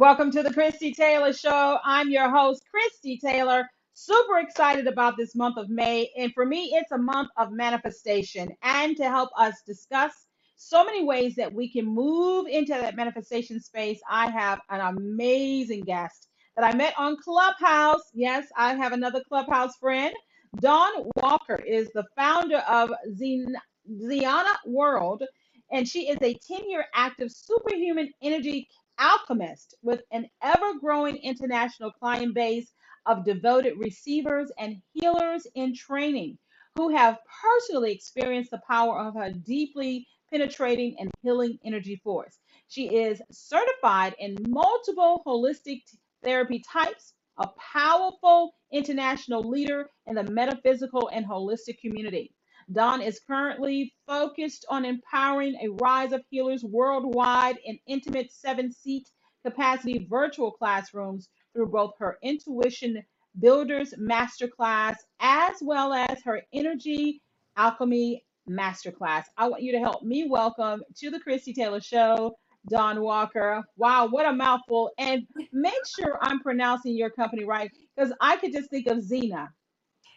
Welcome to the Christie Taylor Show. I'm your host, Christie Taylor. Super excited about this month of May. And for me, it's a month of manifestation. And to help us discuss so many ways that we can move into that manifestation space, I have an amazing guest that I met on Clubhouse. Yes, I have another Clubhouse friend. Dawn Walker is the founder of Ziana World, and she is a 10 year active superhuman energy alchemist with an ever growing international client base of devoted receivers and healers in training who have personally experienced the power of her deeply penetrating and healing energy force. She is certified in multiple holistic therapy types, a powerful international leader in the metaphysical and holistic community. Dawn is currently focused on empowering a rise of healers worldwide in intimate seven seat capacity virtual classrooms through both her Intuition Builders Masterclass as well as her Energy Alchemy Masterclass. I want you to help me welcome to the Christie Taylor Show, Dawn Walker. Wow, what a mouthful. And make sure I'm pronouncing your company right because I could just think of Zena.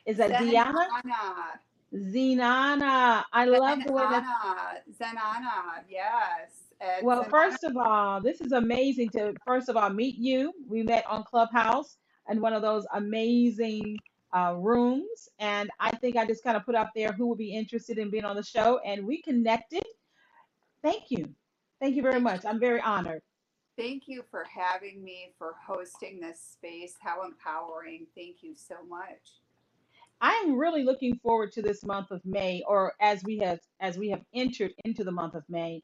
Is that Ziana? Zenana. Zenana. I love the way that. Zenana. Zenana. Yes. It's Well, Zenana. first of all, this is amazing to first of all meet you. We met on Clubhouse in one of those amazing uh, rooms, and I think I just kind of put out there who would be interested in being on the show, and we connected. Thank you, thank you very much. I'm very honored. thank you for having me, for hosting this space. How empowering. Thank you so much. I am really looking forward to this month of May, or as we have as we have entered into the month of May.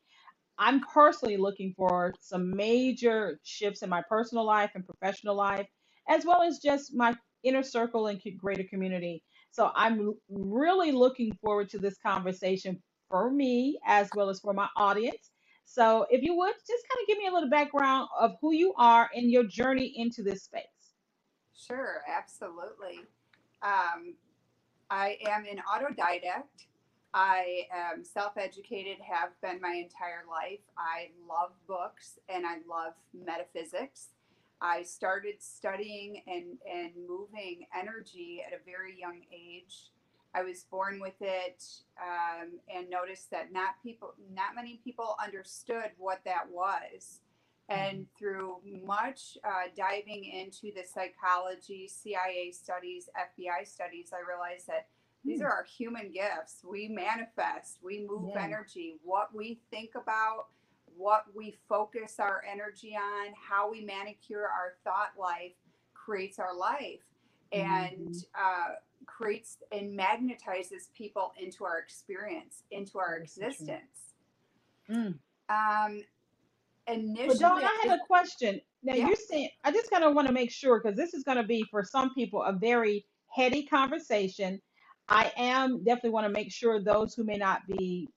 I'm personally looking for some major shifts in my personal life and professional life, as well as just my inner circle and greater community. So I'm really looking forward to this conversation for me as well as for my audience. So if you would just kind of give me a little background of who you are and your journey into this space. Sure, absolutely. Um, I am an autodidact. I am self educated, have been my entire life. I love books and I love metaphysics. I started studying and, and moving energy at a very young age. I was born with it um, and noticed that not people, not many people understood what that was. And through much uh, diving into the psychology, CIA studies, FBI studies, I realized that these Hmm. are our human gifts. We manifest, we move Yeah. energy. What we think about, what we focus our energy on, how we manicure our thought life creates our life and Mhm. uh, creates and magnetizes people into our experience, into our existence. Mm. Um, But Dawn, initially, I have a question. Now yeah, you're saying I just kind of want to make sure because this is going to be for some people a very heady conversation. I am definitely want to make sure those who may not be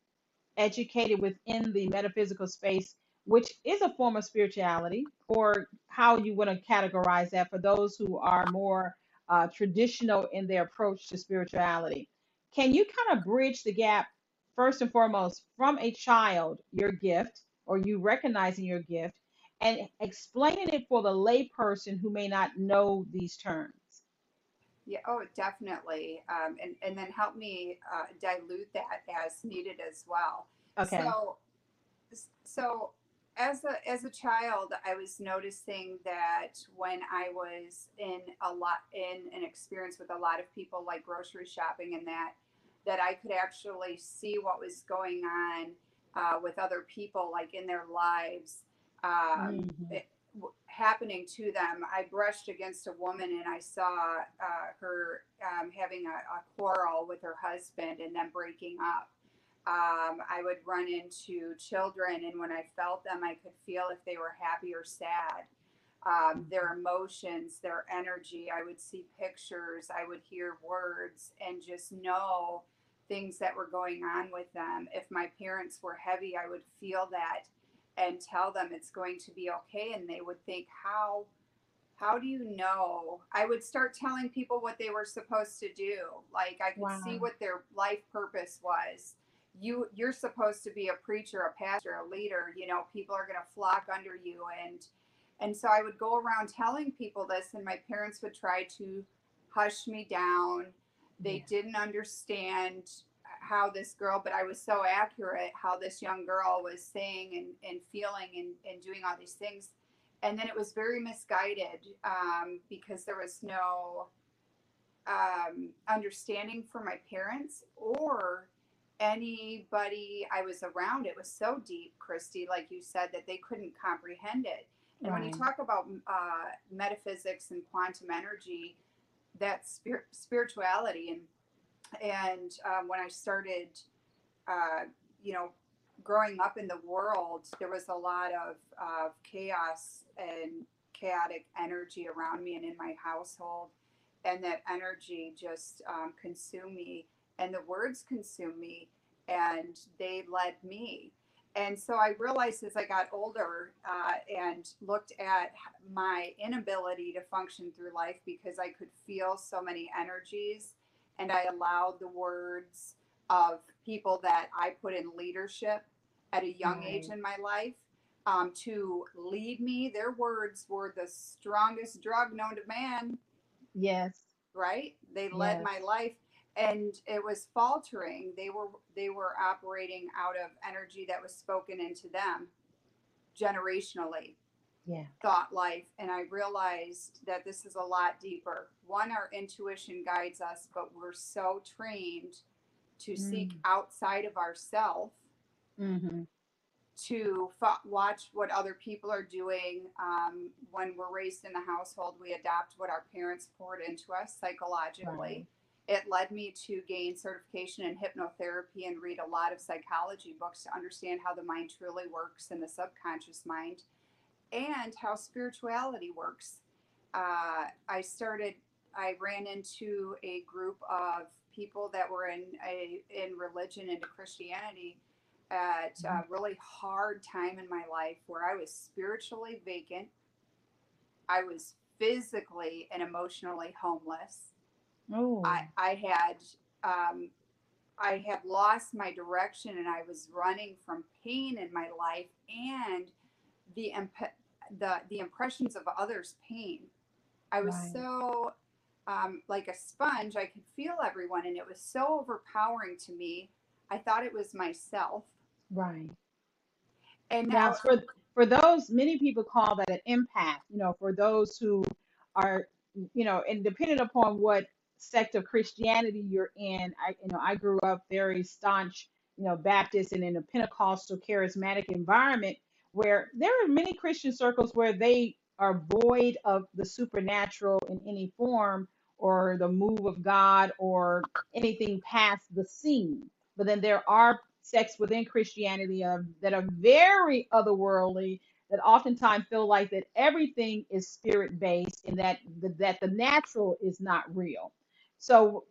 educated within the metaphysical space, which is a form of spirituality, or how you want to categorize that for those who are more uh, traditional in their approach to spirituality. Can you kind of bridge the gap, first and foremost, from a child, your gift, or you recognizing your gift, and explaining it for the layperson who may not know these terms? yeah, oh, definitely. Um, and, and then help me uh, dilute that as needed as well. Okay. So, so as a as a child, I was noticing that when I was in a lot in an experience with a lot of people, like grocery shopping and that, that I could actually see what was going on uh, with other people, like in their lives. Um, Mhm. it, w- happening to them. I brushed against a woman and I saw uh, her um, having a, a quarrel with her husband and then breaking up. Um, I would run into children, and when I felt them, I could feel if they were happy or sad. Um, their emotions, their energy. I would see pictures, I would hear words, and just know things that were going on with them. If my parents were heavy, I would feel that and tell them it's going to be okay and they would think how how do you know i would start telling people what they were supposed to do like i could see what their life purpose was you you're supposed to be a preacher a pastor a leader you know people are going to flock under you and And so I would go around telling people this, and my parents would try to hush me down. They Yeah. didn't understand how this girl, but I was so accurate how this young girl was saying and, and feeling and, and doing all these things. And then it was very misguided um, because there was no um, understanding for my parents or anybody I was around. It was so deep, Christie, like you said, that they couldn't comprehend it. And when you talk about uh, metaphysics and quantum energy, spir- spirituality. And and um, when I started, uh, you know, growing up in the world, there was a lot of, of chaos and chaotic energy around me and in my household. And that energy just um, consumed me, and the words consumed me, and they led me. And so I realized as I got older uh, and looked at my inability to function through life because I could feel so many energies and I allowed the words of people that I put in leadership at a young age in my life um, to lead me. Their words were the strongest drug known to man, Yes. right? They led Yes. my life and it was faltering. They were they were operating out of energy that was spoken into them generationally Yeah. thought life and I realized that this is a lot deeper. One, our intuition guides us, but we're so trained to seek Mm. outside of ourselves Mm-hmm. to fo- watch what other people are doing. Um, when we're raised in the household, we adopt what our parents poured into us psychologically. Right. It led me to gain certification in hypnotherapy and read a lot of psychology books to understand how the mind truly works in the subconscious mind and how spirituality works. Uh, I started, I ran into a group of people that were in a in religion into Christianity at a really hard time in my life where I was spiritually vacant. I was physically and emotionally homeless. Oh. I, I had um, I had lost my direction and I was running from pain in my life and the imp- the the impressions of others' pain. I was Right. so um, like a sponge. I could feel everyone, and it was so overpowering to me. I thought it was myself. right. And Now, now, for for those, many people call that an empath. You know, for those who are, you know, and depending upon what sect of Christianity you're in, I, you know, I grew up very staunch, you know, Baptist and in a Pentecostal charismatic environment where there are many Christian circles where they are void of the supernatural in any form or the move of God or anything past the scene. But then there are sects within Christianity of, that are very otherworldly that oftentimes feel like that everything is spirit based and that that the natural is not real. So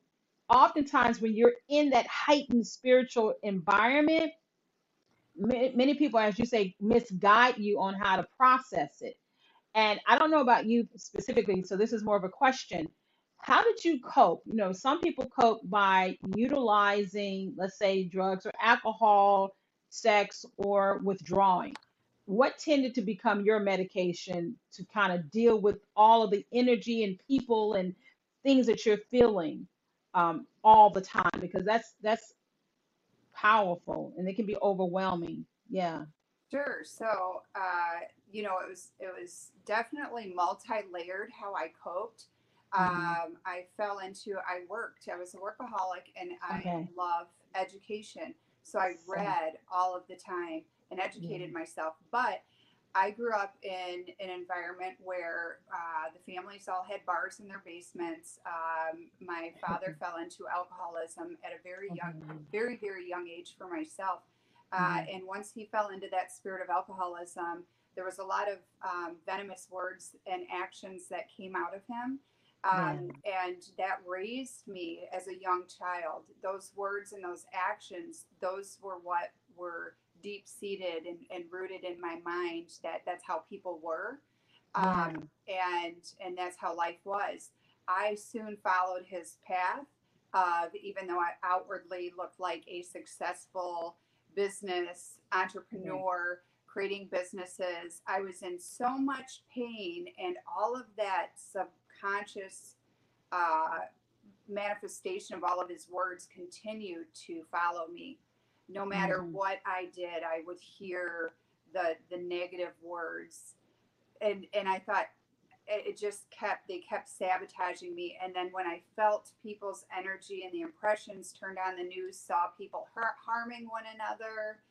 oftentimes when you're in that heightened spiritual environment, ma- many people, as you say, misguide you on how to process it. And I don't know about you specifically, so this is more of a question. How did you cope? You know, some people cope by utilizing, let's say, drugs or alcohol, sex, or withdrawing. What tended to become your medication to kind of deal with all of the energy and people and things that you're feeling um, all the time? Because that's that's powerful and it can be overwhelming. Yeah. sure. So, uh, you know, it was it was definitely multi-layered how I coped. hmm Um, I fell into I worked. I was a workaholic, and I Okay. love education. So I read all of the time and yeah. educated myself. But I grew up in an environment where uh, the families all had bars in their basements. Um, my father fell into alcoholism at a very young, very, very young age for myself. Uh, Mhm. and once he fell into that spirit of alcoholism, there was a lot of um, venomous words and actions that came out of him. Yeah. Um, and that raised me as a young child. Those words and those actions, those were what were deep seated and, and rooted in my mind that that's how people were. Yeah. Um, and and that's how life was. I soon followed his path of even though I outwardly looked like a successful business entrepreneur, creating businesses. I was in so much pain, and all of that subconscious uh, manifestation of all of his words continued to follow me. No matter Mhm. what I did, I would hear the the negative words, and and I thought it just kept they kept sabotaging me. And then when I felt people's energy and the impressions, turned on the news, saw people har- harming one another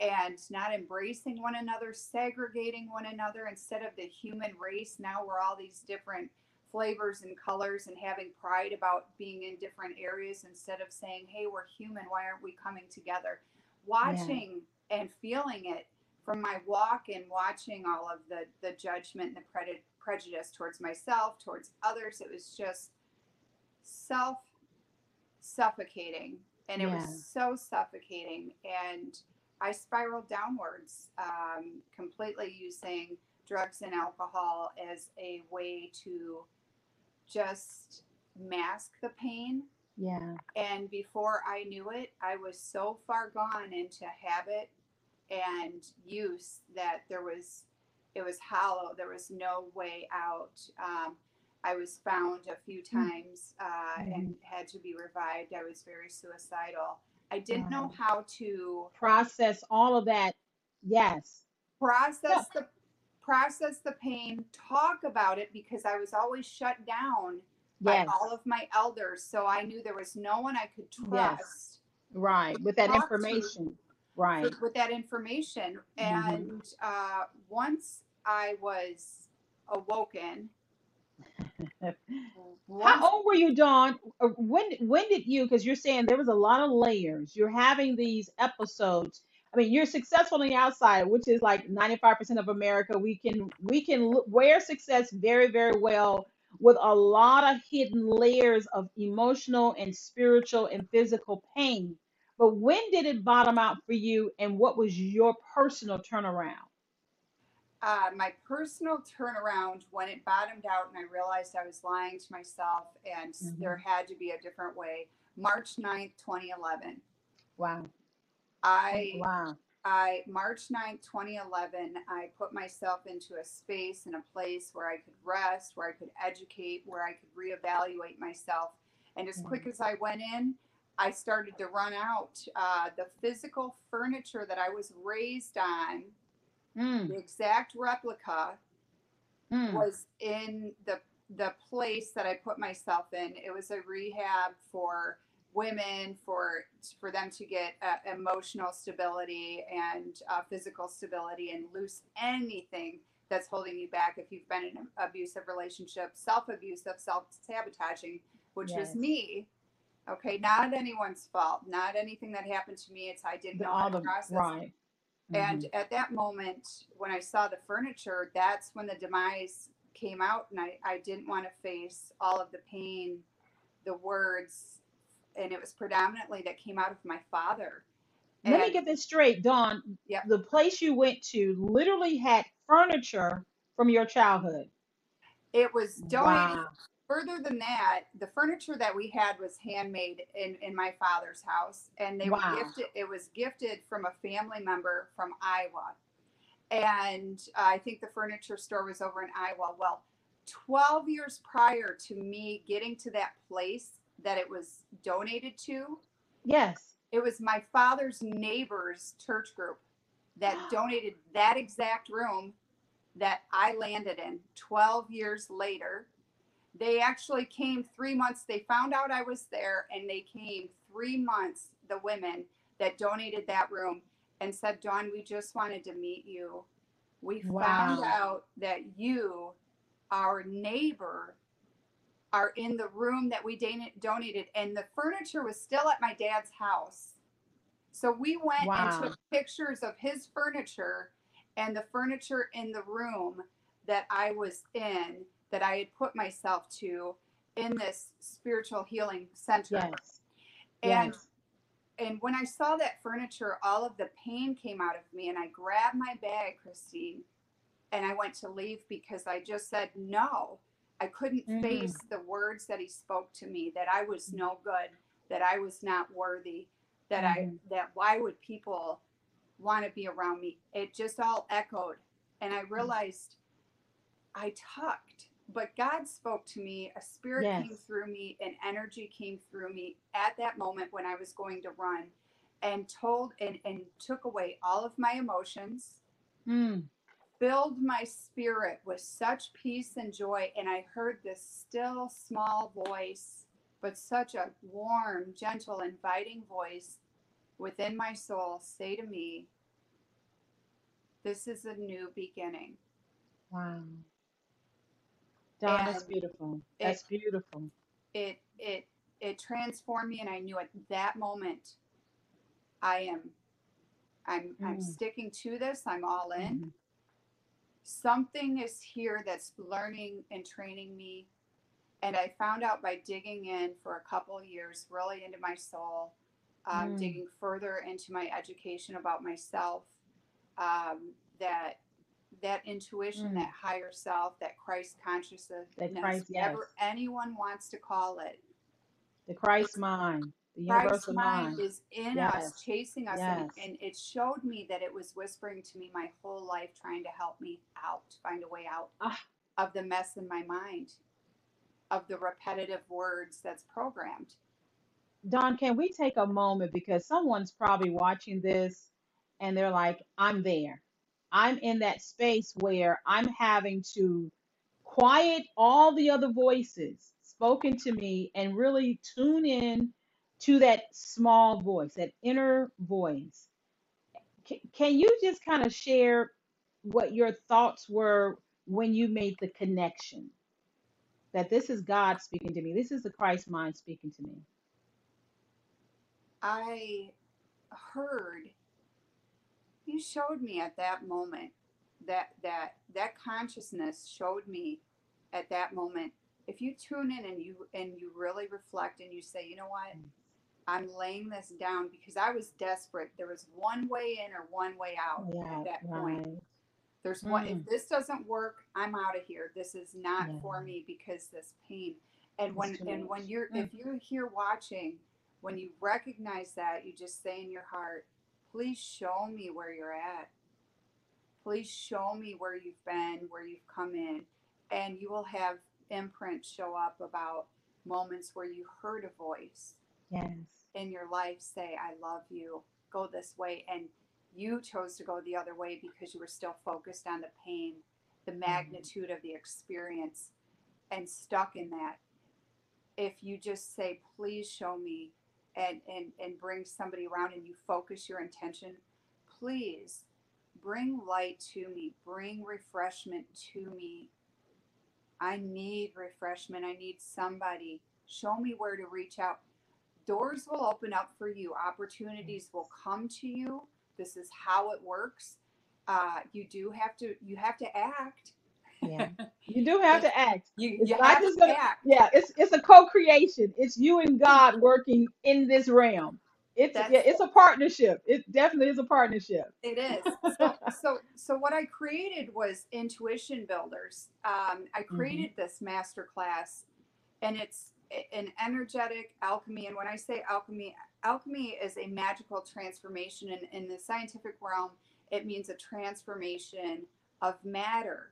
and not embracing one another, segregating one another instead of the human race. Now we're all these different flavors and colors and having pride about being in different areas instead of saying, hey, we're human. Why aren't we coming together? Watching and feeling it from my walk and watching all of the, the judgment and the pred- prejudice towards myself, towards others, it was just self suffocating. And it Yeah. was so suffocating. And I spiraled downwards, um, completely using drugs and alcohol as a way to just mask the pain. Yeah. And before I knew it, I was so far gone into habit and use that there was, it was hollow. There was no way out. Um, I was found a few times uh, and had to be revived. I was very suicidal. I didn't know how to Process all of that. Yes. process the process the pain, talk about it because I was always shut down by all of my elders. So I knew there was no one I could trust Right. With that talk to- information. Right. with, with that information. And uh, once I was awoken, How old were you, Dawn? Uh, When when did you? Because you're saying there was a lot of layers. You're having these episodes. I mean, you're successful on the outside, which is like 95% of America. We can we can wear success very very well with a lot of hidden layers of emotional and spiritual and physical pain. But when did it bottom out for you, and what was your personal turnaround? uh, my personal turnaround, when it bottomed out and I realized I was lying to myself and Mhm. there had to be a different way, March 9th, 2011. Wow. I Wow. I March 9th, 2011, I put myself into a space and a place where I could rest, where I could educate, where I could reevaluate myself. And as quick as I went in, I started to run out. Uh, the physical furniture that I was raised on, Mm, the exact replica, mm. was in the the place that I put myself in. It was a rehab for women for for them to get uh, emotional stability and uh, physical stability and loose anything that's holding you back if you've been in an abusive relationship, self-abusive, self-sabotaging, which Yes. was me. Okay, not anyone's fault, not anything that happened to me. It's I didn't know how to process right. And Mhm. at that moment, when I saw the furniture, that's when the demise came out, and I, I didn't want to face all of the pain, the words, and it was predominantly that came out of my father. Let me get this straight, Dawn. Yep. The place you went to literally had furniture from your childhood. It was donated. Wow. Further than that, the furniture that we had was handmade in, in my father's house, and they Wow. were gifted. It was gifted from a family member from Iowa, and uh, I think the furniture store was over in Iowa. Well, twelve years prior to me getting to that place that it was donated to, Yes. it was my father's neighbor's church group that donated that exact room that I landed in 12 years later. They actually came three months. They found out I was there and they came three months, the women that donated that room and said, Dawn, we just wanted to meet you. We found out that you, our neighbor, are in the room that we donated, and the furniture was still at my dad's house. So we went Wow. and took pictures of his furniture and the furniture in the room that I was in, that I had put myself to in this spiritual healing center. Yes. And yes. and when I saw that furniture, all of the pain came out of me, and I grabbed my bag, Christine, and I went to leave because I just said no. I couldn't Mhm. face the words that he spoke to me that I was no good, that I was not worthy, that Mhm. I that why would people want to be around me. It just all echoed. And I realized I tucked, but God spoke to me. A spirit Yes. came through me, an energy came through me at that moment when I was going to run and told and, and took away all of my emotions, Mm. Filled my spirit with such peace and joy. And I heard this still small voice, but such a warm, gentle, inviting voice within my soul say to me, This is a new beginning. Wow. Dawn, that's And beautiful. it- That's beautiful. It it it transformed me and I knew at that moment I am I'm I'm Mm. sticking to this. I'm all in. Mhm. Something is here that's learning and training me and i found out by digging in for a couple of years really into my soul um, Mm. digging further into my education about myself um, that that intuition Mm. that higher self that christ consciousness That Christ, yes. whatever anyone wants to call it The Christ mind, the Christ's universal mind mind. is in Yes. us, chasing us, and, and it showed me that it was whispering to me my whole life, trying to help me out, find a way out Ah. of the mess in my mind, of the repetitive words that's programmed. Dawn, can we take a moment because someone's probably watching this and they're like, I'm there. I'm in that space where I'm having to quiet all the other voices spoken to me and really tune in to that small voice, that inner voice. Can, you just kind of share what your thoughts were when you made the connection that this is God speaking to me? This is the Christ mind speaking to me. I heard you showed me at that moment that that that consciousness showed me at that moment if you tune in and you and you really reflect and you say you know what i'm laying this down because i was desperate. There was one way in or one way out Yeah, at that point. right. there's one if Mm. this doesn't work i'm out of here. This is not for me because this pain. And when and when you're Mm. if you're here watching when you recognize that you just say in your heart please show me where you're at. Please show me where you've been where you've come in. And you will have imprints show up about moments where you heard a voice Yes. in your life say, I love you, go this way. And you chose to go the other way because you were still focused on the pain, the mm-hmm. magnitude of the experience, and stuck in that. If you just say, please show me, and, and, and bring somebody around and you focus your intention, please bring light to me, bring refreshment to me. I need refreshment. I need somebody. Show me where to reach out doors will open up for you opportunities will come to you this is how it works uh, you do have to you have to act Yeah. You do have to act. you, It's you not have just to gonna act yeah, it's it's a co-creation. It's you and God working in this realm. It's That's- yeah, it's a partnership. It definitely is a partnership. it is so so so what i created was intuition builders um, i created this master class and it's a- an energetic alchemy and when i say alchemy alchemy is a magical transformation and in the scientific realm it means a transformation of matter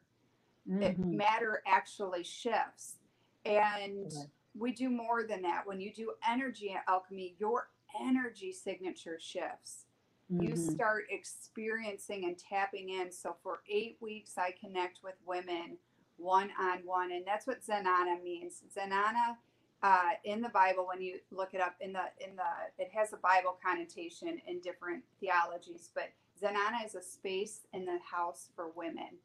it, Mhm. matter actually shifts. And Correct. we do more than that. When you do energy alchemy, your energy signature shifts. You Mhm. start experiencing and tapping in. So for eight weeks, I connect with women one on one, and that's what Zenana means. Zenana, uh, in the Bible, when you look it up in the in the, it has a Bible connotation in different theologies, but Zenana is a space in the house for women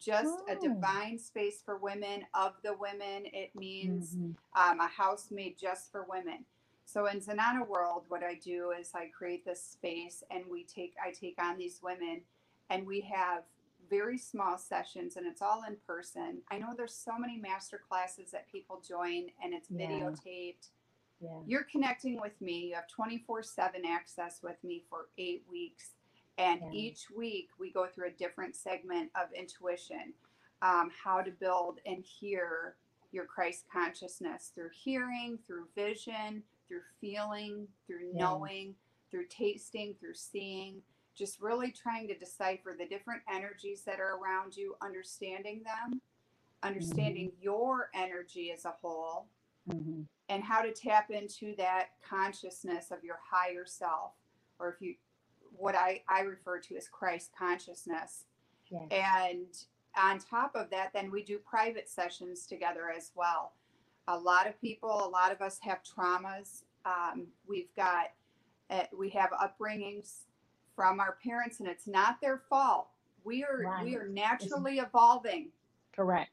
just a Oh. divine space for women of the women it means Mhm. um, a house made just for women so in Zenana world what i do is i create this space and we take i take on these women and we have very small sessions and it's all in person i know there's so many master classes that people join and it's Yeah. videotaped Yeah. you're connecting with me. You have 24 7 access with me for eight weeks. And Yeah. each week we go through a different segment of intuition um, how to build and hear your Christ consciousness through hearing, through vision, through feeling, through knowing, through tasting, through seeing. Just really trying to decipher the different energies that are around you, understanding them, understanding your energy as a whole, Mhm. and how to tap into that consciousness of your higher self, or if you, what I, I refer to as Christ consciousness. Yes. And on top of that, then we do private sessions together as well. A lot of people, a lot of us have traumas. Um, we've got, uh, we have upbringings from our parents, and it's not their fault. We are we are naturally evolving. Correct.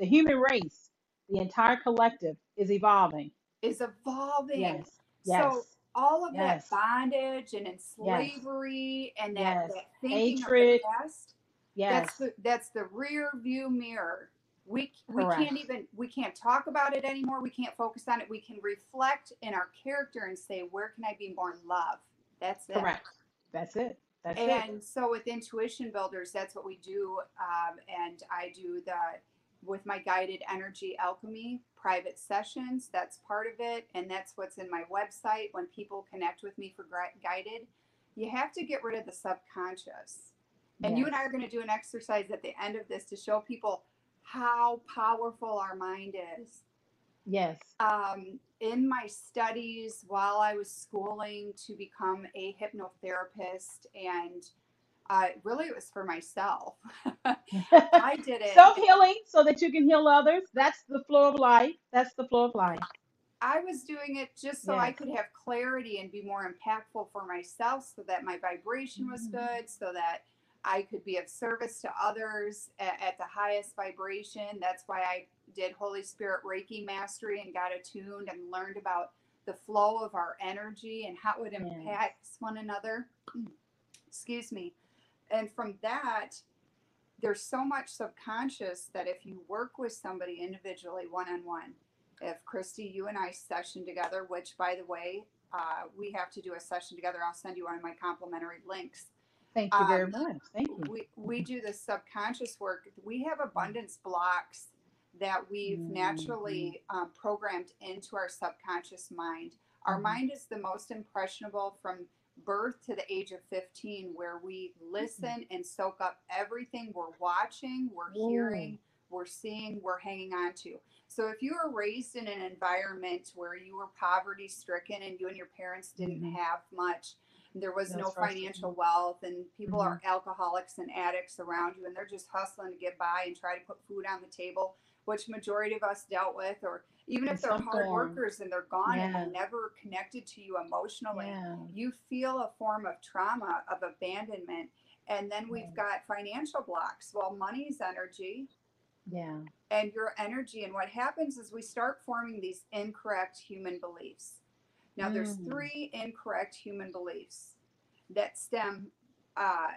The human race, the entire collective, is evolving. Is evolving. Yes. yes. So Yes. all of Yes. that bondage and in slavery and that, Yes. that thinking Hatred. of the past, that's the that's the rear view mirror. We we Correct. can't even we can't talk about it anymore. We can't focus on it. We can reflect in our character and say, where can I be more love? That's it. Correct. That's it. That's it. And so with intuition builders, that's what we do. Um, and I do the with my guided energy alchemy private sessions. That's part of it, and that's what's in my website. When people connect with me for guided, you have to get rid of the subconscious. And you and I are going to do an exercise at the end of this to show people how powerful our mind is Yes. um, in my studies while I was schooling to become a hypnotherapist, and uh, really it was for myself. I did it. Self healing so that you can heal others. That's the flow of life. That's the flow of life. I was doing it just so I could have clarity and be more impactful for myself, so that my vibration was Mhm. good, so that I could be of service to others at, at the highest vibration. That's why I did Holy Spirit Reiki Mastery and got attuned and learned about the flow of our energy and how it impacts one another. Excuse me. And from that, there's so much subconscious that if you work with somebody individually, one on one, if Christie, you and I session together, which by the way, uh, we have to do a session together. I'll send you one of my complimentary links. Thank you very Um, much. Thank you. We we do the subconscious work. We have abundance blocks that we've naturally um, programmed into our subconscious mind. Our Mhm. mind is the most impressionable from birth to the age of 15, where we listen and soak up everything we're watching, we're hearing, we're seeing, we're hanging on to. So if you were raised in an environment where you were poverty stricken and you and your parents didn't Mhm. have much, there was No no financial wealth, and people Mhm. are alcoholics and addicts around you, and they're just hustling to get by and try to put food on the table, which majority of us dealt with, or even if they're hard workers and they're gone and they're never connected to you emotionally, Yeah. you feel a form of trauma, of abandonment. And then we've got financial blocks. Well, money's energy Yeah. and your energy. And what happens is we start forming these incorrect human beliefs. Now, there's Mm. three incorrect human beliefs that stem uh,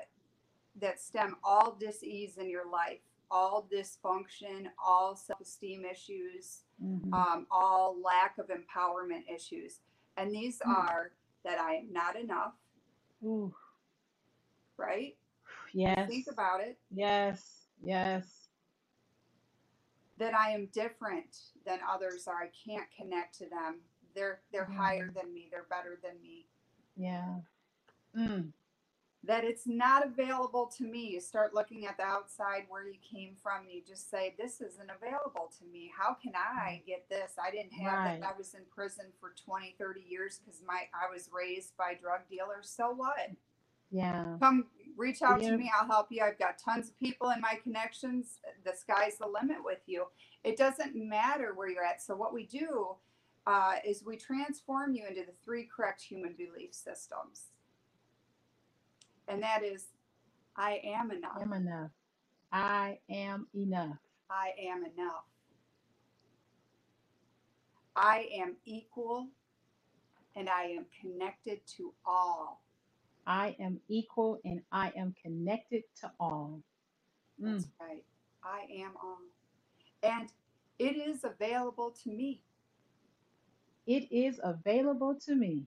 that stem all disease in your life, all dysfunction, all self-esteem issues, Mhm. um, all lack of empowerment issues. And these Mm. are that I am not enough, Ooh. right? Yes. Think about it. Yes. Yes. That I am different than others or I can't connect to them. They're they're higher than me. They're better than me. Yeah. Mm. That it's not available to me. You start looking at the outside where you came from. And you just say, "This isn't available to me. How can I get this? I didn't have Right. it. I was in prison for 20, 30 years because my I was raised by drug dealers. So what? Yeah. come reach out Yeah. to me i'll help you i've got tons of people in my connections the sky's the limit with you it doesn't matter where you're at so what we do uh, is we transform you into the three correct human belief systems and that is i am enough I am enough. I am enough. i am enough i am equal and i am connected to all I am equal and I am connected to all. Mm. That's right. I am all. And it is available to me. It is available to me.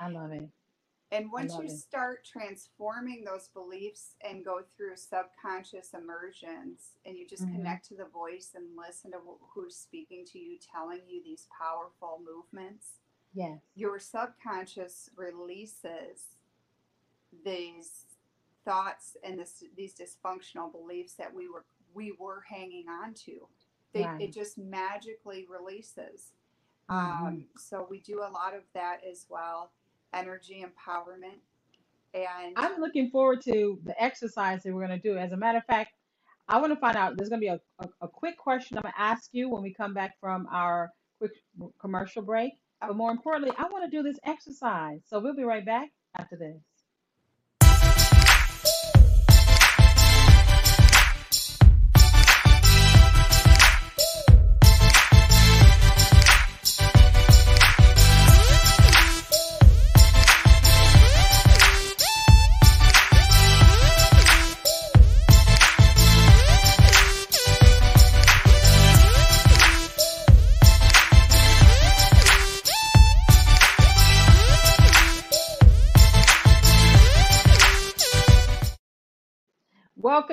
I love it. And once you it. start transforming those beliefs and go through subconscious immersions and you just Mhm. connect to the voice and listen to who's speaking to you, telling you these powerful movements, Yes. your subconscious releases these thoughts and this these dysfunctional beliefs that we were we were hanging on to. They, Right. It just magically releases. Mhm. Um, so we do a lot of that as well. Energy empowerment. And I'm looking forward to the exercise that we're going to do. As a matter of fact, I want to find out. There's going to be a, a, a quick question I'm going to ask you when we come back from our quick commercial break. But more importantly, I want to do this exercise. So we'll be right back after this.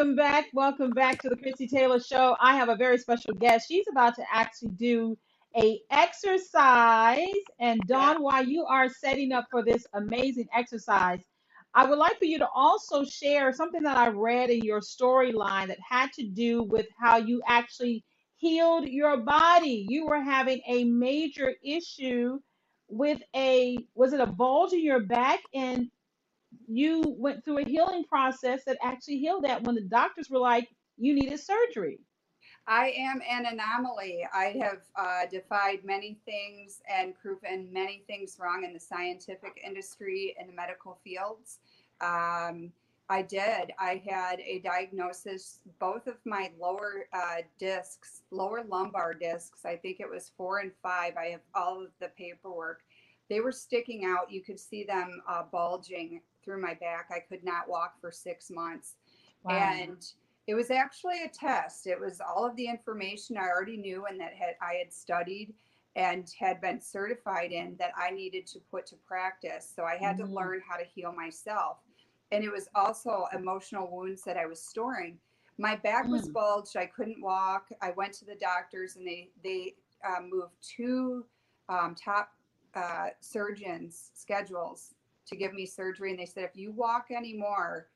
Welcome back. Welcome back to the Christie Taylor Show. I have a very special guest. She's about to actually do a exercise. And Dawn, while you are setting up for this amazing exercise, I would like for you to also share something that I read in your storyline that had to do with how you actually healed your body. You were having a major issue with a was it a bulge in your back and you went through a healing process that actually healed that when the doctors were like, you needed surgery. I am an anomaly. I have uh, defied many things and proven many things wrong in the scientific industry and the medical fields. Um, I did. I had a diagnosis, both of my lower uh, discs, lower lumbar discs, I think it was four and five. I have all of the paperwork. They were sticking out. You could see them uh, bulging through my back. I could not walk for six months. And it was actually a test. It was all of the information I already knew and that had I had studied and had been certified in that I needed to put to practice. So I had Mhm. to learn how to heal myself. And it was also emotional wounds that I was storing. My back was Mm. bulged. I couldn't walk. I went to the doctors and they they uh, moved two um, top uh, surgeons' schedules to give me surgery. And they said, if you walk anymore,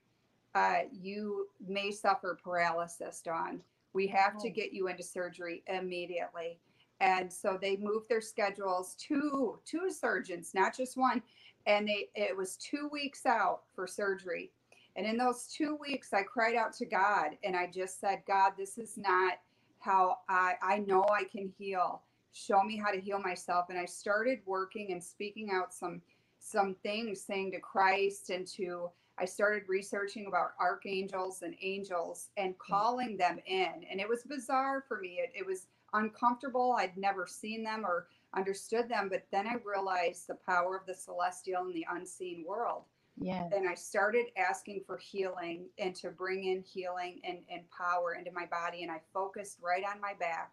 uh, you may suffer paralysis, Dawn. We have to Oh. get you into surgery immediately. And so they moved their schedules to two surgeons, not just one. And they it was two weeks out for surgery. And in those two weeks, I cried out to God and I just said, God, this is not how I, I know I can heal. Show me how to heal myself. And I started working and speaking out some some things saying to Christ and to I started researching about archangels and angels and mm. calling them in. And it was bizarre for me. It, it was uncomfortable. I'd never seen them or understood them. But then I realized the power of the celestial and the unseen world. Yes. And I started asking for healing and to bring in healing and, and power into my body. And I focused right on my back.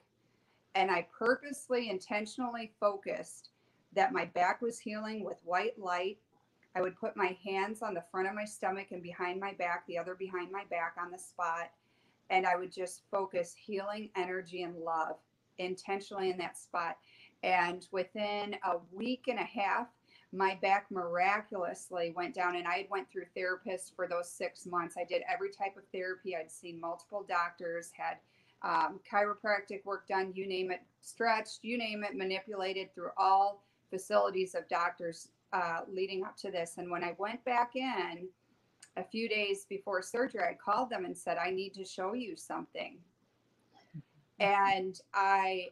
And I purposely, intentionally focused that my back was healing with white light I would put my hands on the front of my stomach and behind my back, the other behind my back on the spot. And I would just focus healing energy and love intentionally in that spot. And within a week and a half, my back miraculously went down and I had went through therapists for those six months. I did every type of therapy. I'd seen multiple doctors, had um, chiropractic work done, you name it, stretched, you name it, manipulated through all facilities of doctors uh, leading up to this. And when I went back in a few days before surgery, I called them and said, I need to show you something. And I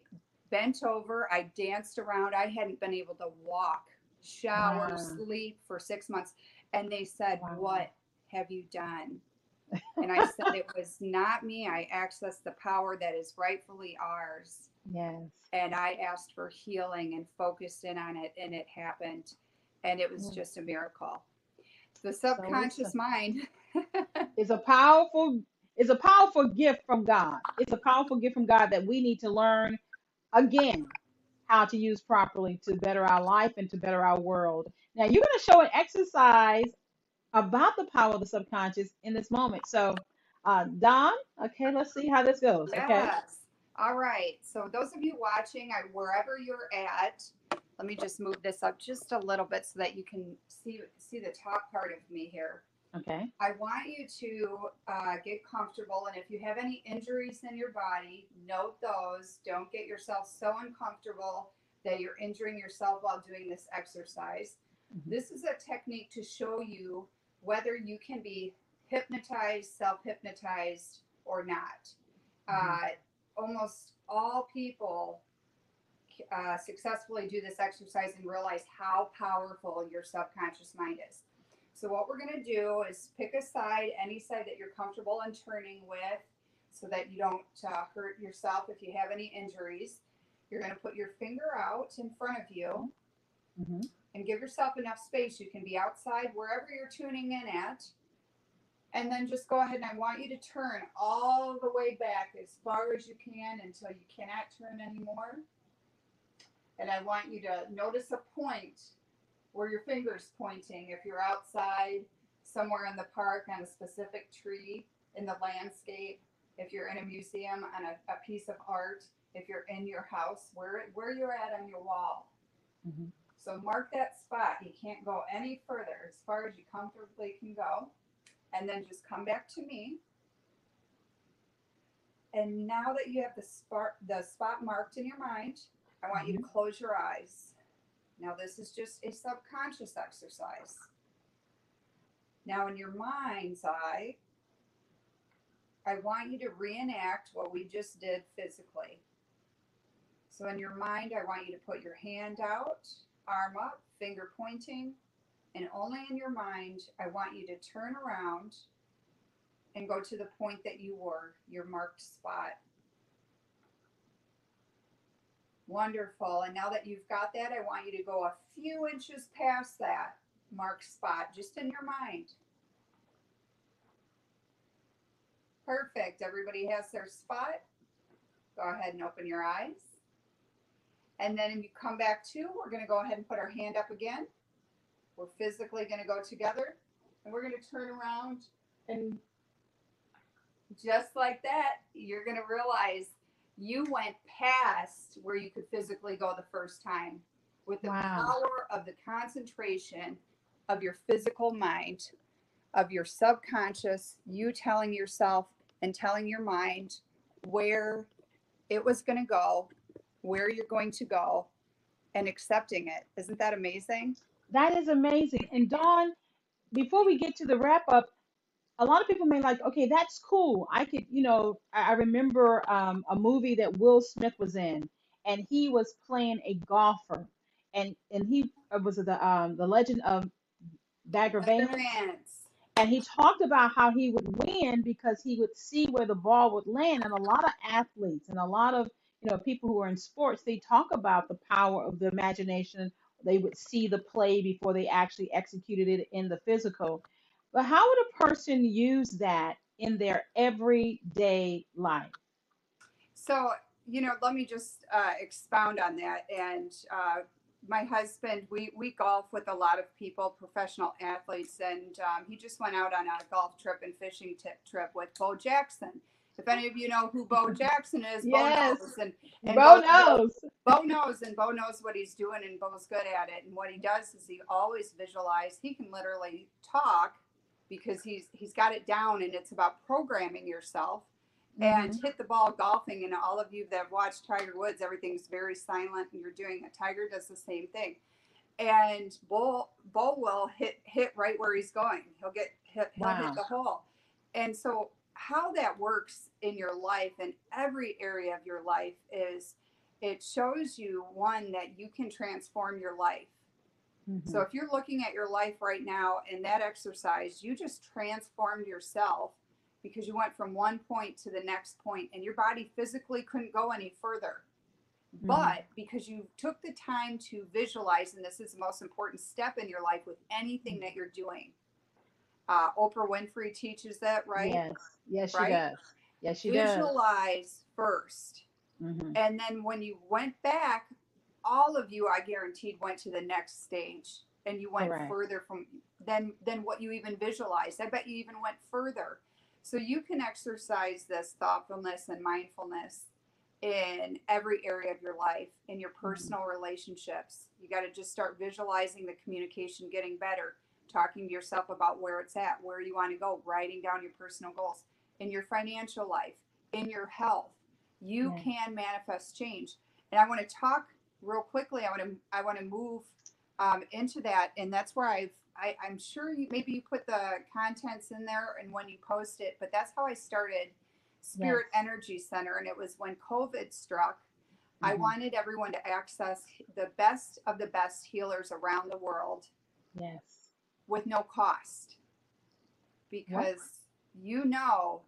bent over, I danced around. I hadn't been able to walk, shower, Wow. sleep for six months. And they said, Wow. What have you done? And I said, It was not me. I accessed the power that is rightfully ours Yes. and I asked for healing and focused in on it, and it happened. And it was Mm. just a miracle. The So subconscious a, mind. is a powerful it's a powerful gift from God. It's a powerful gift from God that we need to learn again how to use properly to better our life and to better our world. Now you're going to show an exercise about the power of the subconscious in this moment. So, uh, Dawn, okay, let's see how this goes. Okay. yes. All right. So, those of you watching, I, wherever you're at, let me just move this up just a little bit so that you can see see the top part of me here. Okay. I want you to uh, get comfortable, and if you have any injuries in your body, note those. Don't get yourself so uncomfortable that you're injuring yourself while doing this exercise. Mhm. This is a technique to show you whether you can be hypnotized, self hypnotized, or not. Uh, almost all people uh, successfully do this exercise and realize how powerful your subconscious mind is. So, what we're going to do is pick a side, any side that you're comfortable in turning with, so that you don't uh, hurt yourself if you have any injuries. You're going to put your finger out in front of you hmm and give yourself enough space. You can be outside wherever you're tuning in at. And then just go ahead and I want you to turn all the way back as far as you can until you cannot turn anymore. And I want you to notice a point where your finger's pointing. If you're outside somewhere in the park on a specific tree in the landscape, if you're in a museum on a, a piece of art, if you're in your house, where where you're at on your wall. hmm So mark that spot. You can't go any further as far as you comfortably can go. And then just come back to me. And now that you have the spot the spot marked in your mind, I want you to mm-hmm. close your eyes. Now this is just a subconscious exercise. Now in your mind's eye, I want you to reenact what we just did physically. So in your mind, I want you to put your hand out, arm up, finger pointing, and only in your mind, I want you to turn around and go to the point that you were, your marked spot. Wonderful. And now that you've got that, I want you to go a few inches past that marked spot, just in your mind. Perfect. Everybody has their spot. Go ahead and open your eyes. And then if you come back to, we're going to go ahead and put our hand up again. We're physically going to go together and we're going to turn around and just like that, you're going to realize you went past where you could physically go the first time with the Wow. power of the concentration of your physical mind, of your subconscious, you telling yourself and telling your mind where it was going to go, where you're going to go, and accepting it. Isn't that amazing? That is amazing. And Dawn, before we get to the wrap up, a lot of people may like, okay, that's cool. I could, you know, I, I remember um, a movie that Will Smith was in, and he was playing a golfer, and and he uh, was the um, the Legend of Bagger Vance. and he talked about how he would win because he would see where the ball would land. And a lot of athletes and a lot of you know people who are in sports, they talk about the power of the imagination. They would see the play before they actually executed it in the physical. But how would a person use that in their everyday life? So, you know, let me just uh, expound on that. And uh, my husband, we, we golf with a lot of people, professional athletes, and um, he just went out on a golf trip and fishing trip with Bo Jackson. If any of you know who Bo Jackson is, Yes. Bo knows. And, and Bo Bo- knows. Bo knows, and Bo knows what he's doing, and Bo's good at it. And what he does is he always visualize. He can literally talk because he's he's got it down, and it's about programming yourself and mm-hmm. hit the ball golfing. And all of you that have watched Tiger Woods, everything's very silent, and you're doing it. Tiger does the same thing, and Bo Bo will hit hit right where he's going. He'll get hit, he'll Wow. hit the hole, and so how that works in your life in every area of your life is it shows you one that you can transform your life Mhm. so if you're looking at your life right now in that exercise, you just transformed yourself because you went from one point to the next point and your body physically couldn't go any further. Mhm. But because you took the time to visualize, and this is the most important step in your life with anything that you're doing. Uh, Oprah Winfrey teaches that, right? Yes. Yes, she Right? does. Yes, she does. Visualize first. Mhm. And then when you went back, all of you, I guaranteed, went to the next stage, and you went Correct. further from than than what you even visualized. I bet you even went further. So you can exercise this thoughtfulness and mindfulness in every area of your life, in your personal relationships. You got to just start visualizing the communication getting better. Talking to yourself about where it's at, where you want to go, writing down your personal goals in your financial life, in your health. You can manifest change. And I want to talk real quickly. I want to I want to move um, into that, and that's where I've I, I'm sure you maybe you put the contents in there and when you post it, but that's how I started Spirit Yes. Energy Center, and it was when COVID struck. I Mhm. wanted everyone to access the best of the best healers around the world Yes. With no cost. Because you know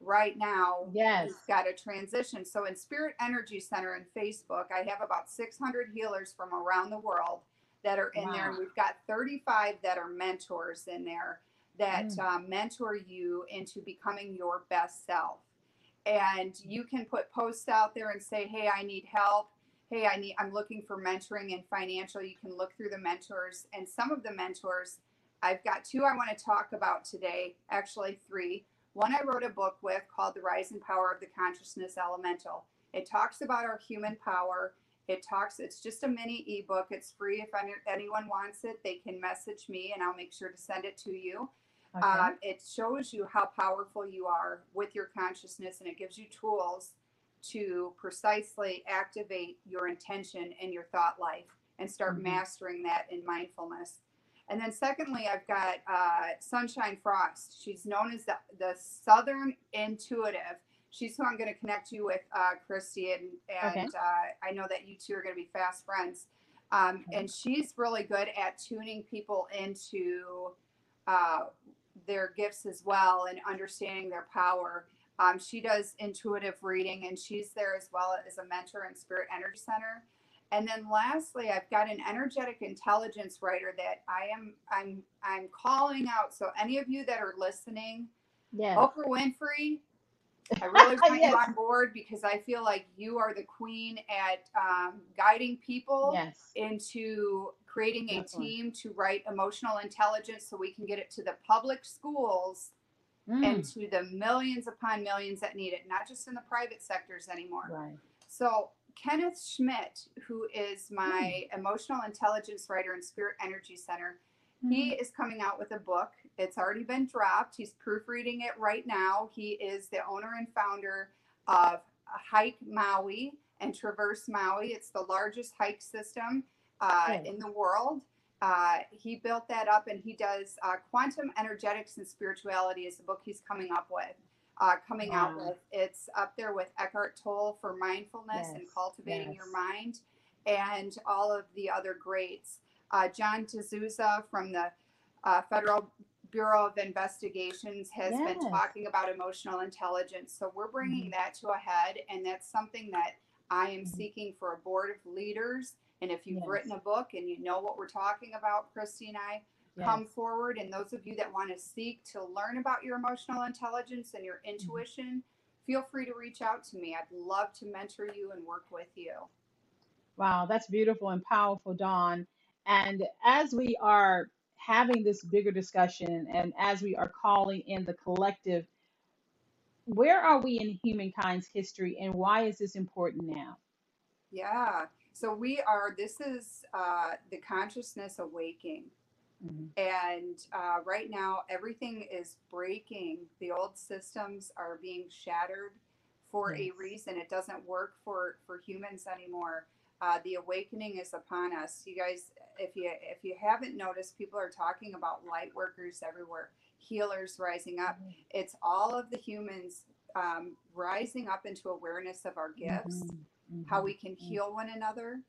right now Yes. we've got a transition. So in Spirit Energy Center and Facebook, I have about 600 healers from around the world that are in there. And we've got 35 that are mentors in there that Mm. um, mentor you into becoming your best self. And you can put posts out there and say, "Hey, I need help. Hey, I need I'm looking for mentoring and financial." You can look through the mentors and some of the mentors I've got two I want to talk about today, actually three. One I wrote a book with called The Rise and Power of the Consciousness Elemental. It talks about our human power. It talks, it's just a mini ebook. It's free. If anyone wants it, they can message me and I'll make sure to send it to you. Okay. Um, it shows you how powerful you are with your consciousness and it gives you tools to precisely activate your intention and your thought life and start Mhm. mastering that in mindfulness. And then, secondly, I've got uh, Sunshine Frost. She's known as the, the Southern Intuitive. She's who I'm going to connect you with, uh, Christie, and, and uh, I know that you two are going to be fast friends. Um, Okay. And she's really good at tuning people into uh, their gifts as well and understanding their power. Um, she does intuitive reading, and she's there as well as a mentor in Spirit Energy Center. And then lastly, I've got an energetic intelligence writer that I am I'm I'm calling out. So any of you that are listening, yes. Oprah Winfrey, I really want Yes. you on board because I feel like you are the queen at um, guiding people Yes. into creating a Definitely. team to write emotional intelligence so we can get it to the public schools Mm. and to the millions upon millions that need it, not just in the private sectors anymore. Right. So, Kenneth Schmidt, who is my emotional intelligence writer in Spirit Energy Center, he Mm-hmm. is coming out with a book. It's already been dropped. He's proofreading it right now. He is the owner and founder of Hike Maui and Traverse Maui. It's the largest hike system uh, Good. in the world. Uh, he built that up and he does uh, quantum energetics and spirituality is the book he's coming up with uh, coming out with it's up there with eckhart tolle for mindfulness and Yes, cultivating your mind and all of the other greats uh, john DeSouza from the uh, federal bureau of investigations has been Yes. Mm-hmm. talking about emotional intelligence so we're bringing that to a head and that's something that i am Mhm. seeking for a board of leaders and if you've Yes. written a book and you know what we're talking about christie and i come forward and those of you that want to seek to learn about your emotional intelligence and your intuition feel free to reach out to me. I'd love to mentor you and work with you. Wow, that's beautiful and powerful, Dawn. And as we are having this bigger discussion and as we are calling in the collective, where are we in humankind's history and why is this important now? yeah so we are this is uh, the consciousness awakening Mhm. and uh, right now everything is breaking. The old systems are being shattered for a reason. It doesn't work for for humans anymore. Uh, the awakening is upon us. You guys if you if you haven't noticed people are talking about light workers everywhere healers rising up. It's all of the humans um, rising up into awareness of our gifts Mhm. how Mhm. we can heal one another,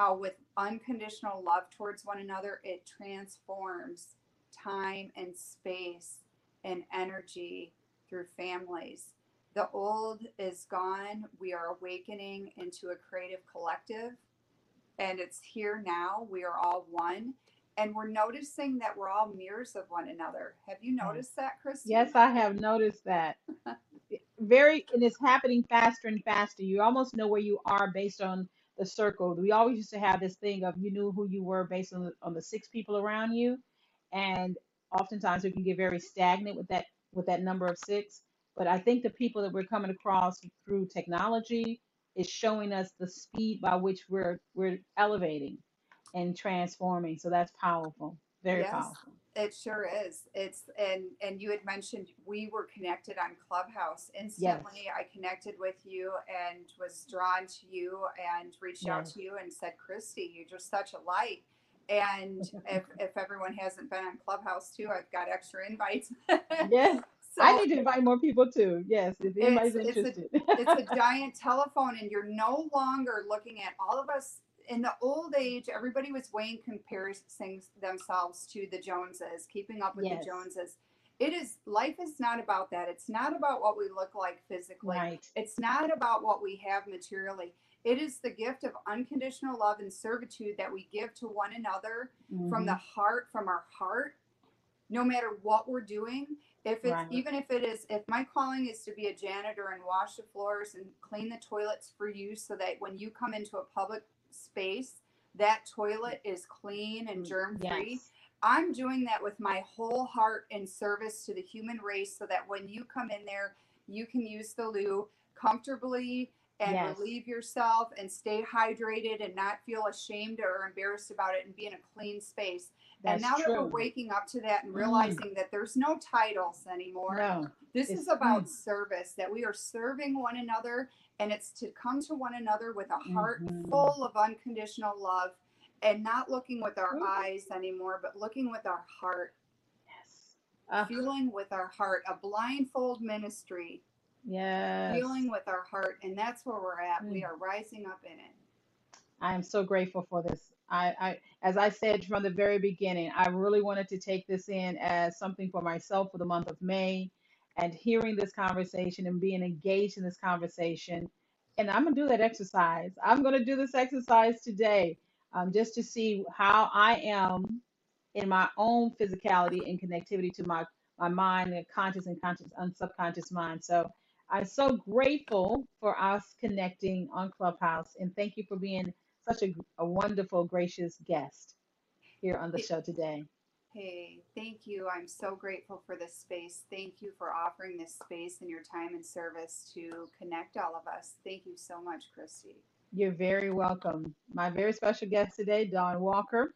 how with unconditional love towards one another, it transforms time and space and energy through families. The old is gone. We are awakening into a creative collective, and it's here now. We are all one. And we're noticing that we're all mirrors of one another. Have you hmm. noticed that, Christie? Yes, I have noticed that. Very, and it's happening faster and faster. You almost know where you are based on the circle. We always used to have this thing of you knew who you were based on the, on the six people around you, and oftentimes we can get very stagnant with that with that number of six. But I think the people that we're coming across through technology is showing us the speed by which we're we're elevating and transforming. So that's powerful. Very Yes, powerful. It sure is. It's and and you had mentioned we were connected on Clubhouse. Yes. Instantly, I connected with you and was drawn to you and reached out to you and said, "Christie, you're just such a light." And if if everyone hasn't been on Clubhouse too, I've got extra invites. Yes. I need to invite more people too. Yes, if it's anybody's it's a interested. it's a giant telephone and you're no longer looking at all of us in the old age everybody was weighing comparing themselves to the joneses keeping up with the joneses. It is life is not about that. It's not about what we look like physically. Right. it's not about what we have materially. It is the gift of unconditional love and servitude that we give to one another from the hmm heart from our heart. No matter what we're doing if it's Right. even if it is if my calling is to be a janitor and wash the floors and clean the toilets for you so that when you come into a public space that toilet is clean and Mm, germ free Yes. i'm doing that with my whole heart and service to the human race so that when you come in there you can use the loo comfortably and Yes. relieve yourself and stay hydrated and not feel ashamed or embarrassed about it and be in a clean space That's and now that we're waking up to that and Mm. realizing that there's no titles anymore, No. this is about mm, service, that we are serving one another and it's to come to one another with a heart hmm full of unconditional love and not looking with our Ooh. eyes anymore, but looking with our heart, Yes. Ah, feeling with our heart, a blindfold ministry, yes. feeling with our heart. And that's where we're at. We Mm. are rising up in it. I am so grateful for this. I, I, as I said from the very beginning, I really wanted to take this in as something for myself for the month of May and hearing this conversation and being engaged in this conversation. And I'm going to do that exercise. I'm going to do this exercise today um, just to see how I am in my own physicality and connectivity to my, my mind and conscious and conscious and subconscious mind. So I'm so grateful for us connecting on Clubhouse. And thank you for being such a, a wonderful, gracious guest here on the show today. Hey, thank you. I'm so grateful for this space. Thank you for offering this space and your time and service to connect all of us. Thank you so much, Christie. You're very welcome. My very special guest today, Dawn Walker.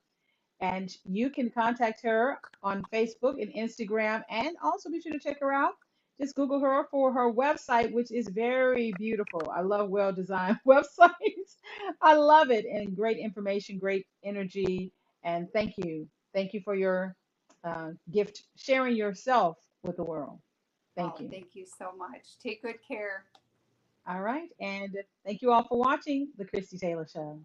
And you can contact her on Facebook and Instagram, and also be sure to check her out. Just Google her for her website, which is very beautiful. I love well designed websites. I love it. And great information, great energy. And thank you. Thank you for your uh, gift, sharing yourself with the world. Thank Oh, you. thank you so much. Take good care. All right. And thank you all for watching The Christie Taylor Show.